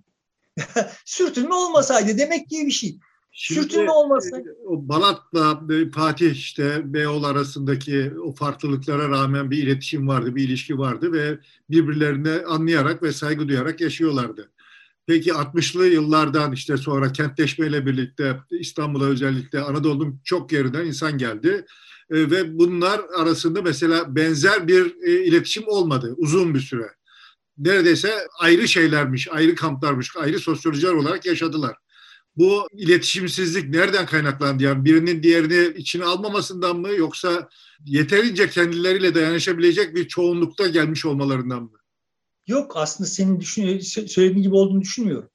Sürtünme olmasaydı demek gibi bir şey. Şimdi, Sürtünme olmasaydı. O Balat'la Fatih işte Beyoğlu arasındaki o farklılıklara rağmen bir iletişim vardı, bir ilişki vardı ve birbirlerine anlayarak ve saygı duyarak yaşıyorlardı. Peki 60'lı yıllardan işte sonra kentleşmeyle birlikte İstanbul'a özellikle Anadolu'nun çok yerinden insan geldi. E, ve bunlar arasında mesela benzer bir e, iletişim olmadı uzun bir süre. Neredeyse ayrı şeylermiş, ayrı kamplarmış, ayrı sosyolojiler olarak yaşadılar. Bu iletişimsizlik nereden kaynaklandı? Yani birinin diğerini içine almamasından mı yoksa yeterince kendileriyle dayanışabilecek bir çoğunlukta gelmiş olmalarından mı? Yok aslında senin düşün, söylediğin gibi olduğunu düşünmüyorum.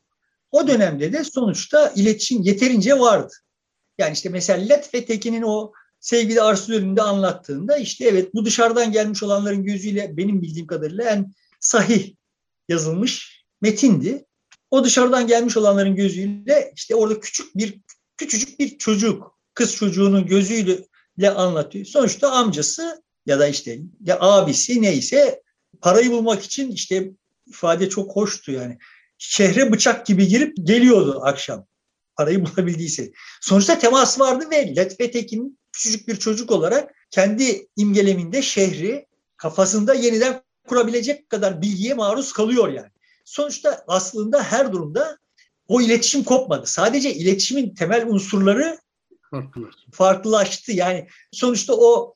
O dönemde de sonuçta iletişim yeterince vardı. Yani işte mesela Let ve Tekin'in o sevgili Arsu bölümünde anlattığında işte evet bu dışarıdan gelmiş olanların gözüyle benim bildiğim kadarıyla en sahih yazılmış metindi. O dışarıdan gelmiş olanların gözüyle işte orada küçük bir küçücük bir çocuk kız çocuğunun gözüyle anlatıyor. Sonuçta amcası ya da işte ya abisi neyse parayı bulmak için işte ifade çok hoştu yani. Şehre bıçak gibi girip geliyordu akşam. Parayı bulabildiyse. Sonuçta temas vardı ve Letfe Tekin küçücük bir çocuk olarak kendi imgeleminde şehri kafasında yeniden kurabilecek kadar bilgiye maruz kalıyor yani. Sonuçta aslında her durumda o iletişim kopmadı. Sadece iletişimin temel unsurları farklılaştı. Yani sonuçta o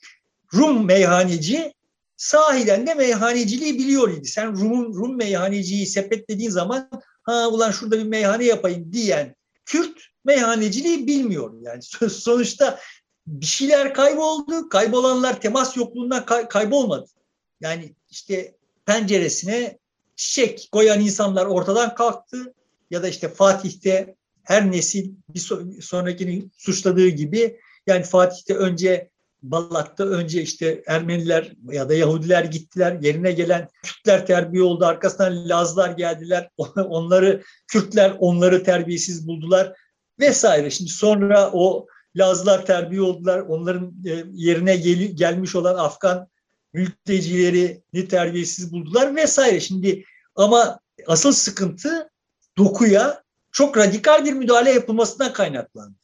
Rum meyhaneci sahiden de meyhaneciliği biliyor idi. Sen Rum'un Rum meyhaneciyi sepetlediğin zaman ha ulan şurada bir meyhane yapayım diyen Kürt meyhaneciliği bilmiyor. Yani sonuçta bir şeyler kayboldu. Kaybolanlar temas yokluğundan kay- kaybolmadı. Yani işte penceresine çiçek koyan insanlar ortadan kalktı. Ya da işte Fatih'te her nesil bir sonrakini suçladığı gibi yani Fatih'te önce Balat'ta önce işte Ermeniler ya da Yahudiler gittiler. Yerine gelen Kürtler terbiye oldu. Arkasından Lazlar geldiler. Onları Kürtler onları terbiyesiz buldular vesaire. Şimdi sonra o Lazlar terbiye oldular. Onların e, yerine gel gelmiş olan Afgan mültecilerini terbiyesiz buldular vesaire. Şimdi ama asıl sıkıntı dokuya çok radikal bir müdahale yapılmasından kaynaklandı.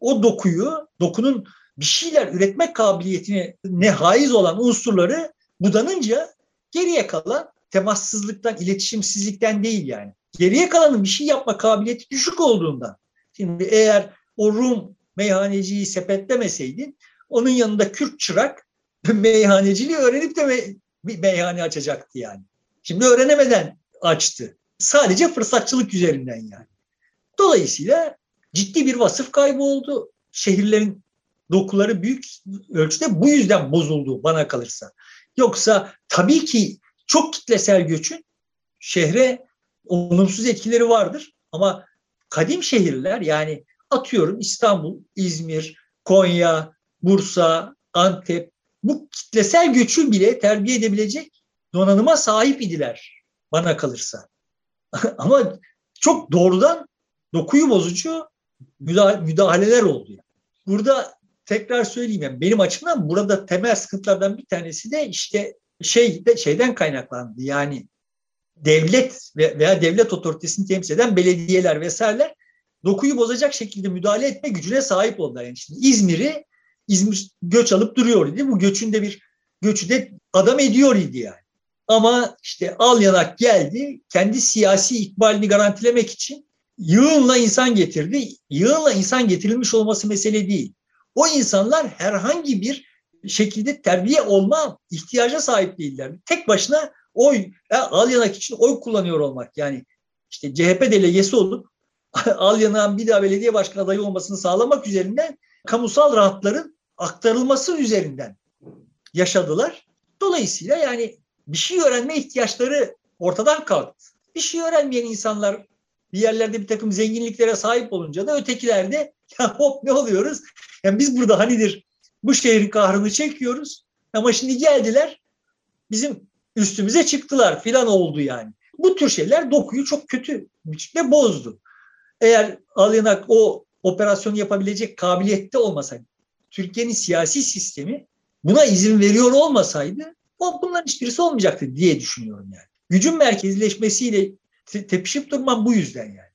O dokuyu, dokunun bir şeyler üretmek kabiliyetine ne haiz olan unsurları budanınca geriye kalan temassızlıktan, iletişimsizlikten değil yani. Geriye kalanın bir şey yapma kabiliyeti düşük olduğundan. Şimdi eğer o Rum meyhaneciyi sepetlemeseydin onun yanında Kürt çırak meyhaneciliği öğrenip de bir meyhane açacaktı yani. Şimdi öğrenemeden açtı. Sadece fırsatçılık üzerinden yani. Dolayısıyla ciddi bir vasıf kaybı oldu. Şehirlerin dokuları büyük ölçüde bu yüzden bozuldu bana kalırsa. Yoksa tabii ki çok kitlesel göçün şehre olumsuz etkileri vardır ama kadim şehirler yani atıyorum İstanbul, İzmir, Konya, Bursa, Antep bu kitlesel göçü bile terbiye edebilecek donanıma sahip idiler bana kalırsa. Ama çok doğrudan dokuyu bozucu müdahaleler oldu. Burada tekrar söyleyeyim yani benim açımdan burada temel sıkıntılardan bir tanesi de işte şey de şeyden kaynaklandı. Yani devlet veya devlet otoritesini temsil eden belediyeler vesaireler dokuyu bozacak şekilde müdahale etme gücüne sahip oldular. Yani şimdi İzmir'i İzmir göç alıp duruyor idi. Bu göçün de bir göçü de adam ediyor idi yani. Ama işte al yanak geldi. Kendi siyasi ikbalini garantilemek için yığınla insan getirdi. Yığınla insan getirilmiş olması mesele değil. O insanlar herhangi bir şekilde terbiye olma ihtiyaca sahip değiller. Tek başına oy, al yanak için oy kullanıyor olmak. Yani işte CHP delegesi olup al yanağın bir daha belediye başkanı adayı olmasını sağlamak üzerinden kamusal rahatların aktarılması üzerinden yaşadılar. Dolayısıyla yani bir şey öğrenme ihtiyaçları ortadan kalktı. Bir şey öğrenmeyen insanlar bir yerlerde bir takım zenginliklere sahip olunca da ötekilerde ya hop ne oluyoruz? Yani biz burada hanidir bu şehrin kahrını çekiyoruz ama şimdi geldiler bizim üstümüze çıktılar filan oldu yani. Bu tür şeyler dokuyu çok kötü biçimde bozdu. Eğer Alyanak o operasyonu yapabilecek kabiliyette olmasaydı, Türkiye'nin siyasi sistemi buna izin veriyor olmasaydı o bunların hiçbirisi olmayacaktı diye düşünüyorum yani. Gücün merkezleşmesiyle tepişip durmam bu yüzden yani.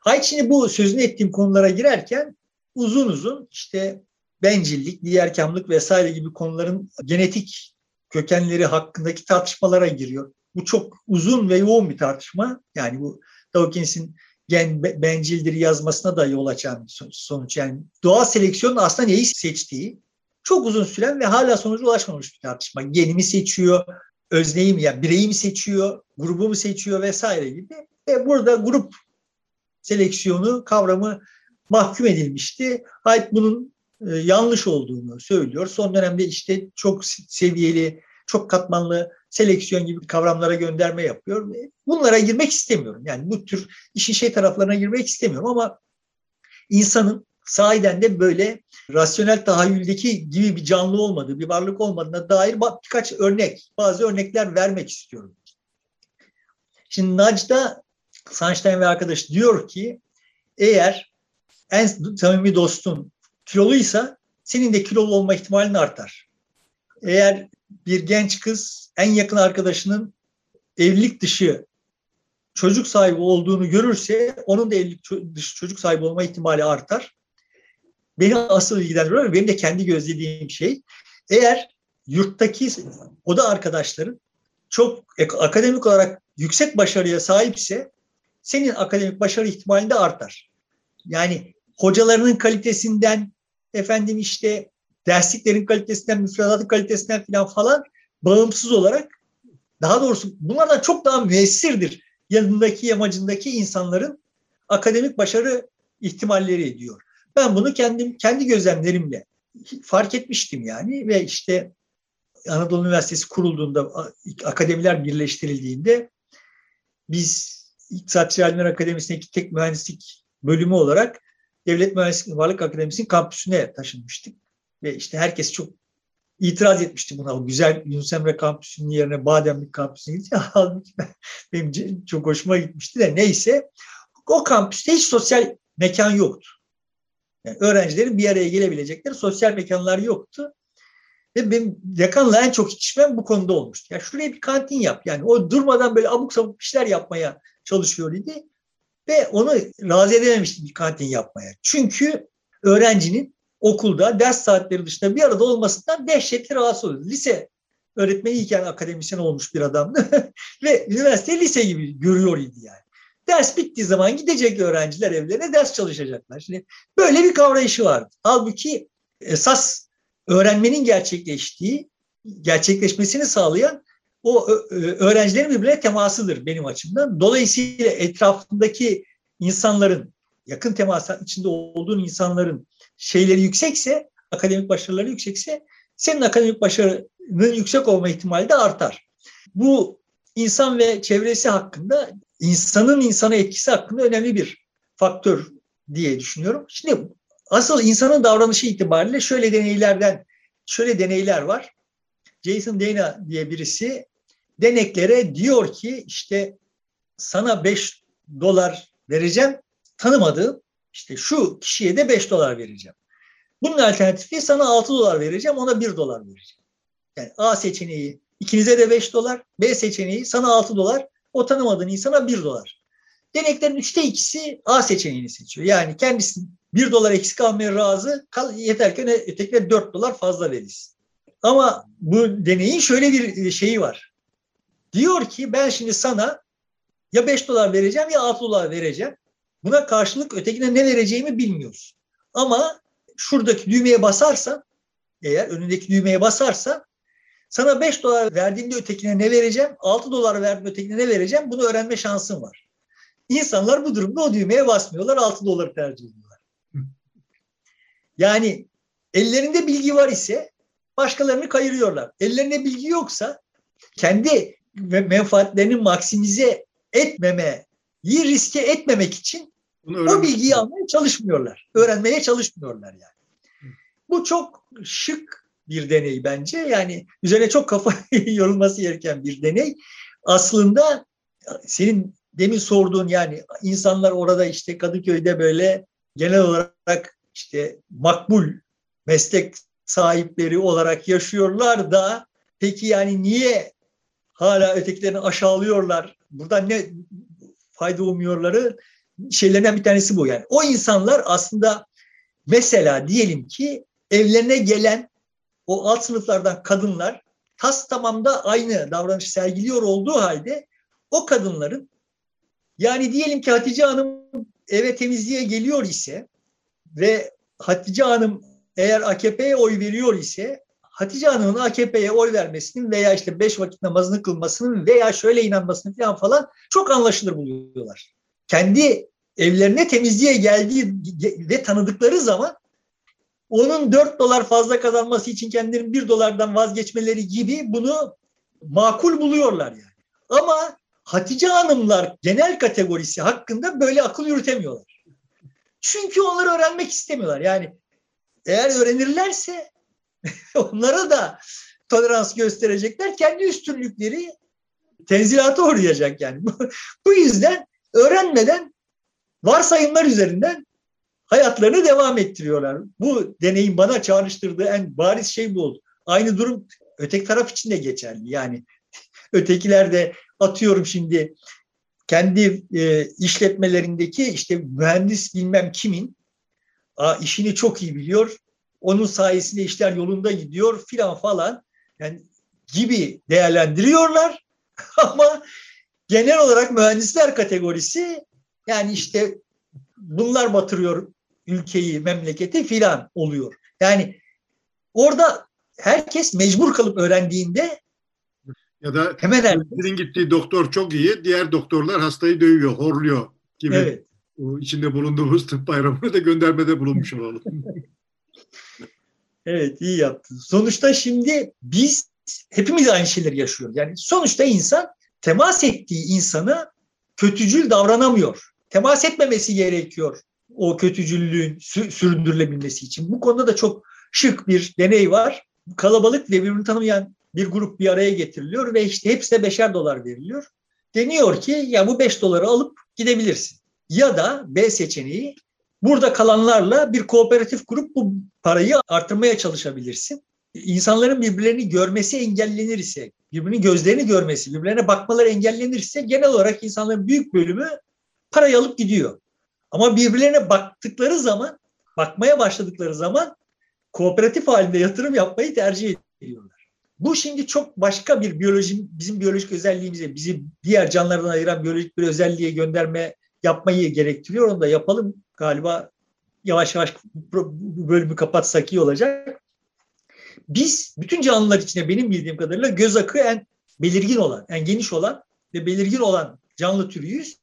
Hayır şimdi bu sözünü ettiğim konulara girerken uzun uzun işte bencillik, diğerkamlık vesaire gibi konuların genetik kökenleri hakkındaki tartışmalara giriyor. Bu çok uzun ve yoğun bir tartışma. Yani bu Dawkins'in gen bencildir yazmasına da yol açan sonuç. Yani doğal seleksiyonun aslında neyi seçtiği çok uzun süren ve hala sonuca ulaşmamış bir tartışma. Genimi seçiyor, özneyi mi yani bireyi mi seçiyor, grubu mu seçiyor vesaire gibi. Ve burada grup seleksiyonu kavramı mahkum edilmişti. Hayt bunun e, yanlış olduğunu söylüyor. Son dönemde işte çok seviyeli, çok katmanlı seleksiyon gibi kavramlara gönderme yapıyor. Bunlara girmek istemiyorum. Yani bu tür işin şey taraflarına girmek istemiyorum ama insanın sahiden de böyle rasyonel tahayyüldeki gibi bir canlı olmadığı, bir varlık olmadığına dair birkaç örnek, bazı örnekler vermek istiyorum. Şimdi Nacda Sunstein ve arkadaş diyor ki eğer en samimi dostun kiloluysa senin de kilolu olma ihtimalin artar. Eğer bir genç kız en yakın arkadaşının evlilik dışı çocuk sahibi olduğunu görürse onun da evlilik dışı çocuk sahibi olma ihtimali artar. Beni asıl ilgilendiriyor benim de kendi gözlediğim şey eğer yurttaki oda arkadaşların çok akademik olarak yüksek başarıya sahipse senin akademik başarı ihtimalin de artar. Yani hocalarının kalitesinden, efendim işte dersliklerin kalitesinden, müfredatın kalitesinden falan falan bağımsız olarak daha doğrusu bunlardan çok daha müessirdir yanındaki yamacındaki insanların akademik başarı ihtimalleri ediyor. Ben bunu kendim kendi gözlemlerimle fark etmiştim yani ve işte Anadolu Üniversitesi kurulduğunda akademiler birleştirildiğinde biz İktisatçı Alimler Akademisi'ndeki tek mühendislik bölümü olarak Devlet Mühendislik Varlık Akademisi'nin kampüsüne taşınmıştık. Ve işte herkes çok itiraz etmişti buna. O güzel Yunus Emre kampüsünün yerine Bademlik kampüsüne gitti. Benim çok hoşuma gitmişti de neyse. O kampüste hiç sosyal mekan yoktu. Yani öğrencilerin bir araya gelebilecekleri sosyal mekanlar yoktu. Ve benim dekanla en çok içmem bu konuda olmuştu. Ya şuraya bir kantin yap. Yani o durmadan böyle abuk sabuk işler yapmaya çalışıyor idi. Ve onu razı edememiştim bir kantin yapmaya. Çünkü öğrencinin okulda ders saatleri dışında bir arada olmasından dehşetli rahatsız oluyordu. Lise öğretmeniyken akademisyen olmuş bir adamdı. Ve üniversite lise gibi görüyor idi yani. Ders bittiği zaman gidecek öğrenciler evlerine ders çalışacaklar. Şimdi böyle bir kavrayışı vardı. Halbuki esas öğrenmenin gerçekleştiği, gerçekleşmesini sağlayan o öğrencilerin birbirine temasıdır benim açımdan. Dolayısıyla etrafındaki insanların, yakın temas içinde olduğun insanların şeyleri yüksekse, akademik başarıları yüksekse, senin akademik başarının yüksek olma ihtimali de artar. Bu insan ve çevresi hakkında, insanın insana etkisi hakkında önemli bir faktör diye düşünüyorum. Şimdi asıl insanın davranışı itibariyle şöyle deneylerden, şöyle deneyler var. Jason Dana diye birisi deneklere diyor ki işte sana 5 dolar vereceğim tanımadığım işte şu kişiye de 5 dolar vereceğim. Bunun alternatifi sana 6 dolar vereceğim ona 1 dolar vereceğim. Yani A seçeneği ikinize de 5 dolar, B seçeneği sana 6 dolar, o tanımadığın insana 1 dolar. Deneklerin üçte ikisi A seçeneğini seçiyor. Yani kendisi 1 dolar eksik almaya razı, yeter ki ötekine 4 dolar fazla verilsin. Ama bu deneyin şöyle bir şeyi var. Diyor ki ben şimdi sana ya 5 dolar vereceğim ya 6 dolar vereceğim. Buna karşılık ötekine ne vereceğimi bilmiyoruz. Ama şuradaki düğmeye basarsan eğer önündeki düğmeye basarsan sana 5 dolar verdiğimde ötekine ne vereceğim? 6 dolar verdiğimde ötekine ne vereceğim? Bunu öğrenme şansın var. İnsanlar bu durumda o düğmeye basmıyorlar. 6 doları tercih ediyorlar. Yani ellerinde bilgi var ise başkalarını kayırıyorlar. Ellerinde bilgi yoksa kendi menfaatlerini maksimize etmemeyi riske etmemek için o bilgiyi almaya çalışmıyorlar. Öğrenmeye çalışmıyorlar yani. Bu çok şık bir deney bence. Yani üzerine çok kafa yorulması gereken bir deney. Aslında senin demin sorduğun yani insanlar orada işte Kadıköy'de böyle genel olarak işte makbul meslek sahipleri olarak yaşıyorlar da peki yani niye hala ötekilerini aşağılıyorlar. Buradan ne fayda umuyorları şeylerden bir tanesi bu yani. O insanlar aslında mesela diyelim ki evlerine gelen o alt sınıflardan kadınlar tas tamamda aynı davranış sergiliyor olduğu halde o kadınların yani diyelim ki Hatice Hanım eve temizliğe geliyor ise ve Hatice Hanım eğer AKP'ye oy veriyor ise Hatice Hanım'ın AKP'ye oy vermesinin veya işte beş vakit namazını kılmasının veya şöyle inanmasını falan falan çok anlaşılır buluyorlar. Kendi evlerine temizliğe geldiği ve tanıdıkları zaman onun dört dolar fazla kazanması için kendilerinin bir dolardan vazgeçmeleri gibi bunu makul buluyorlar yani. Ama Hatice Hanımlar genel kategorisi hakkında böyle akıl yürütemiyorlar. Çünkü onları öğrenmek istemiyorlar. Yani eğer öğrenirlerse onlara da tolerans gösterecekler. Kendi üstünlükleri tenzilata uğrayacak yani. Bu yüzden öğrenmeden varsayımlar üzerinden hayatlarını devam ettiriyorlar. Bu deneyin bana çağrıştırdığı en bariz şey bu oldu. Aynı durum öteki taraf için de geçerli. Yani ötekiler de atıyorum şimdi kendi e, işletmelerindeki işte mühendis bilmem kimin a, işini çok iyi biliyor onun sayesinde işler yolunda gidiyor filan falan yani gibi değerlendiriyorlar ama genel olarak mühendisler kategorisi yani işte bunlar batırıyor ülkeyi, memleketi filan oluyor. Yani orada herkes mecbur kalıp öğrendiğinde ya da hemen herkes. gittiği doktor çok iyi, diğer doktorlar hastayı dövüyor, horluyor gibi. Evet. o içinde bulunduğumuz tıp bayramına da göndermede bulunmuş olalım. evet iyi yaptın. Sonuçta şimdi biz hepimiz aynı şeyleri yaşıyoruz. Yani sonuçta insan temas ettiği insana kötücül davranamıyor. Temas etmemesi gerekiyor o kötücüllüğün sürdürülebilmesi için. Bu konuda da çok şık bir deney var. Kalabalık ve birbirini tanımayan bir grup bir araya getiriliyor ve işte hepsine beşer dolar veriliyor. Deniyor ki ya bu beş doları alıp gidebilirsin. Ya da B seçeneği burada kalanlarla bir kooperatif kurup bu parayı artırmaya çalışabilirsin. İnsanların birbirlerini görmesi engellenirse, birbirinin gözlerini görmesi, birbirlerine bakmaları engellenirse genel olarak insanların büyük bölümü parayı alıp gidiyor. Ama birbirlerine baktıkları zaman, bakmaya başladıkları zaman kooperatif halinde yatırım yapmayı tercih ediyorlar. Bu şimdi çok başka bir biyoloji, bizim biyolojik özelliğimize, bizi diğer canlılardan ayıran biyolojik bir özelliğe gönderme yapmayı gerektiriyor. Onu da yapalım. Galiba yavaş yavaş bölümü kapatsak iyi olacak. Biz bütün canlılar içinde benim bildiğim kadarıyla göz akı en belirgin olan, en geniş olan ve belirgin olan canlı türüyüz.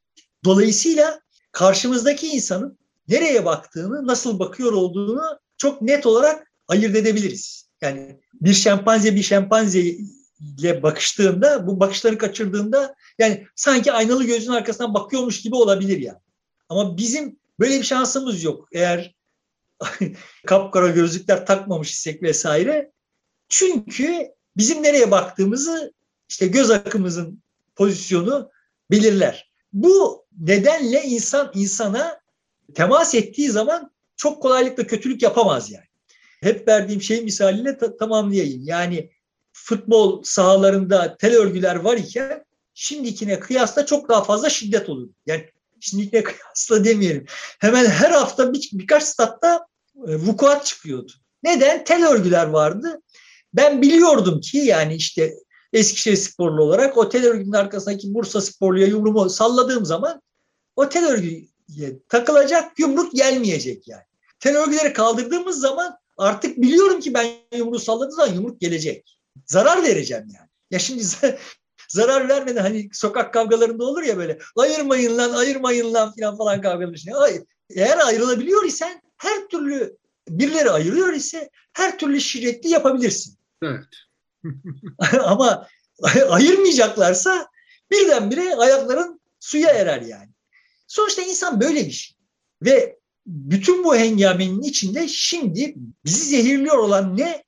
Dolayısıyla karşımızdaki insanın nereye baktığını, nasıl bakıyor olduğunu çok net olarak ayırt edebiliriz. Yani bir şempanze bir şempanze ile bakıştığında, bu bakışları kaçırdığında yani sanki aynalı gözün arkasından bakıyormuş gibi olabilir yani. Ama bizim böyle bir şansımız yok. Eğer kapkara gözlükler takmamış isek vesaire. Çünkü bizim nereye baktığımızı işte göz akımızın pozisyonu belirler. Bu nedenle insan insana temas ettiği zaman çok kolaylıkla kötülük yapamaz yani. Hep verdiğim şey misaliyle ta- tamamlayayım. Yani futbol sahalarında tel örgüler var iken şimdikine kıyasla çok daha fazla şiddet olur. Yani şimdikine kıyasla demeyelim. Hemen her hafta bir, birkaç statta vukuat çıkıyordu. Neden? Tel örgüler vardı. Ben biliyordum ki yani işte Eskişehir sporlu olarak o tel örgünün arkasındaki Bursa sporluya yumruğumu salladığım zaman o tel örgüye takılacak yumruk gelmeyecek yani. Tel örgüleri kaldırdığımız zaman artık biliyorum ki ben yumruğu salladığım zaman yumruk gelecek. Zarar vereceğim yani. Ya şimdi zarar vermeden hani sokak kavgalarında olur ya böyle ayırmayın lan ayırmayın lan falan falan kavgalar. Eğer ayrılabiliyor isen her türlü birileri ayırıyor ise her türlü şiddetli yapabilirsin. Evet. Ama ayırmayacaklarsa birdenbire ayakların suya erer yani. Sonuçta insan böyle bir şey. Ve bütün bu hengamenin içinde şimdi bizi zehirliyor olan ne?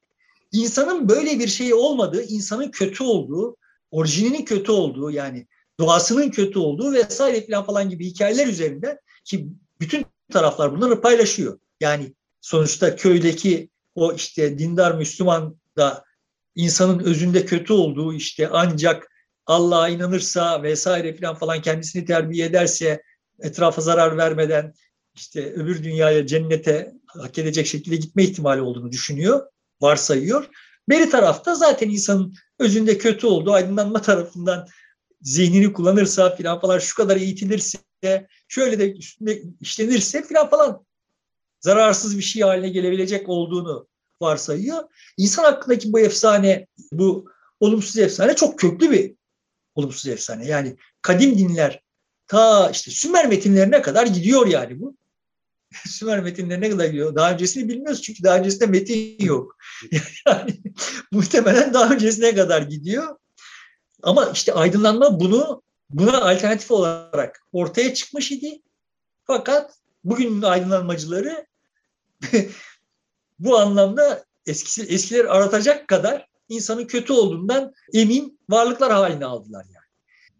İnsanın böyle bir şey olmadığı, insanın kötü olduğu, orijininin kötü olduğu yani doğasının kötü olduğu vesaire falan falan gibi hikayeler üzerinden ki bütün taraflar bunları paylaşıyor. Yani sonuçta köydeki o işte dindar Müslüman da insanın özünde kötü olduğu işte ancak Allah'a inanırsa vesaire falan falan kendisini terbiye ederse etrafa zarar vermeden işte öbür dünyaya cennete hak edecek şekilde gitme ihtimali olduğunu düşünüyor, varsayıyor. Beri tarafta zaten insanın özünde kötü olduğu aydınlanma tarafından zihnini kullanırsa filan falan şu kadar eğitilirse şöyle de üstünde işlenirse filan falan zararsız bir şey haline gelebilecek olduğunu varsayıyor. İnsan hakkındaki bu efsane, bu olumsuz efsane çok köklü bir olumsuz efsane. Yani kadim dinler ta işte Sümer metinlerine kadar gidiyor yani bu. Sümer metinlerine kadar gidiyor. Daha öncesini bilmiyoruz çünkü daha öncesinde metin yok. Yani muhtemelen daha öncesine kadar gidiyor. Ama işte aydınlanma bunu buna alternatif olarak ortaya çıkmış idi. Fakat bugünün aydınlanmacıları bu anlamda eskisi, eskileri aratacak kadar insanın kötü olduğundan emin varlıklar haline aldılar yani.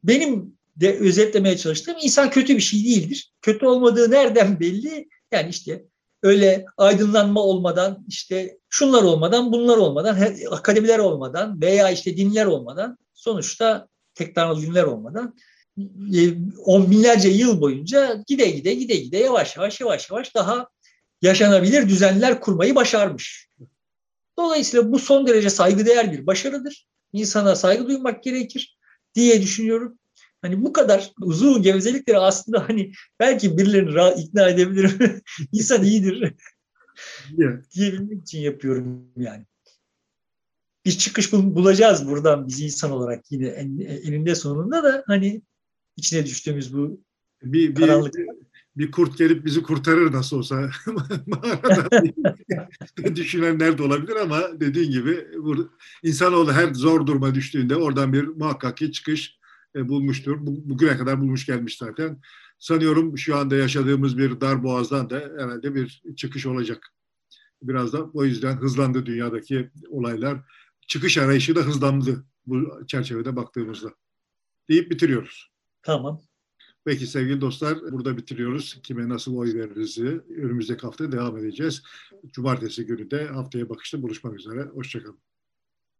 Benim de özetlemeye çalıştığım insan kötü bir şey değildir. Kötü olmadığı nereden belli? Yani işte öyle aydınlanma olmadan, işte şunlar olmadan, bunlar olmadan, akademiler olmadan veya işte dinler olmadan, sonuçta tek tanrılı dinler olmadan e, on binlerce yıl boyunca gide gide gide gide yavaş yavaş yavaş yavaş daha yaşanabilir düzenler kurmayı başarmış. Dolayısıyla bu son derece saygıdeğer bir başarıdır. İnsana saygı duymak gerekir diye düşünüyorum. Hani bu kadar uzun gevezelikleri aslında hani belki birilerini ikna edebilirim. İnsan iyidir diyebilmek için yapıyorum yani. Bir çıkış bulacağız buradan biz insan olarak yine eninde sonunda da hani içine düştüğümüz bu bir, karanlık. Bir, bir kurt gelip bizi kurtarır nasıl olsa mağaradan düşünenler de olabilir ama dediğin gibi insanoğlu her zor duruma düştüğünde oradan bir muhakkak ki çıkış e, bulmuştur. Bugüne kadar bulmuş gelmiş zaten. Sanıyorum şu anda yaşadığımız bir dar boğazdan da herhalde bir çıkış olacak. Biraz da o yüzden hızlandı dünyadaki olaylar. Çıkış arayışı da hızlandı bu çerçevede baktığımızda. Deyip bitiriyoruz. Tamam. Peki sevgili dostlar burada bitiriyoruz. Kime nasıl oy veririz önümüzdeki hafta devam edeceğiz. Cumartesi günü de haftaya bakışta buluşmak üzere. Hoşçakalın.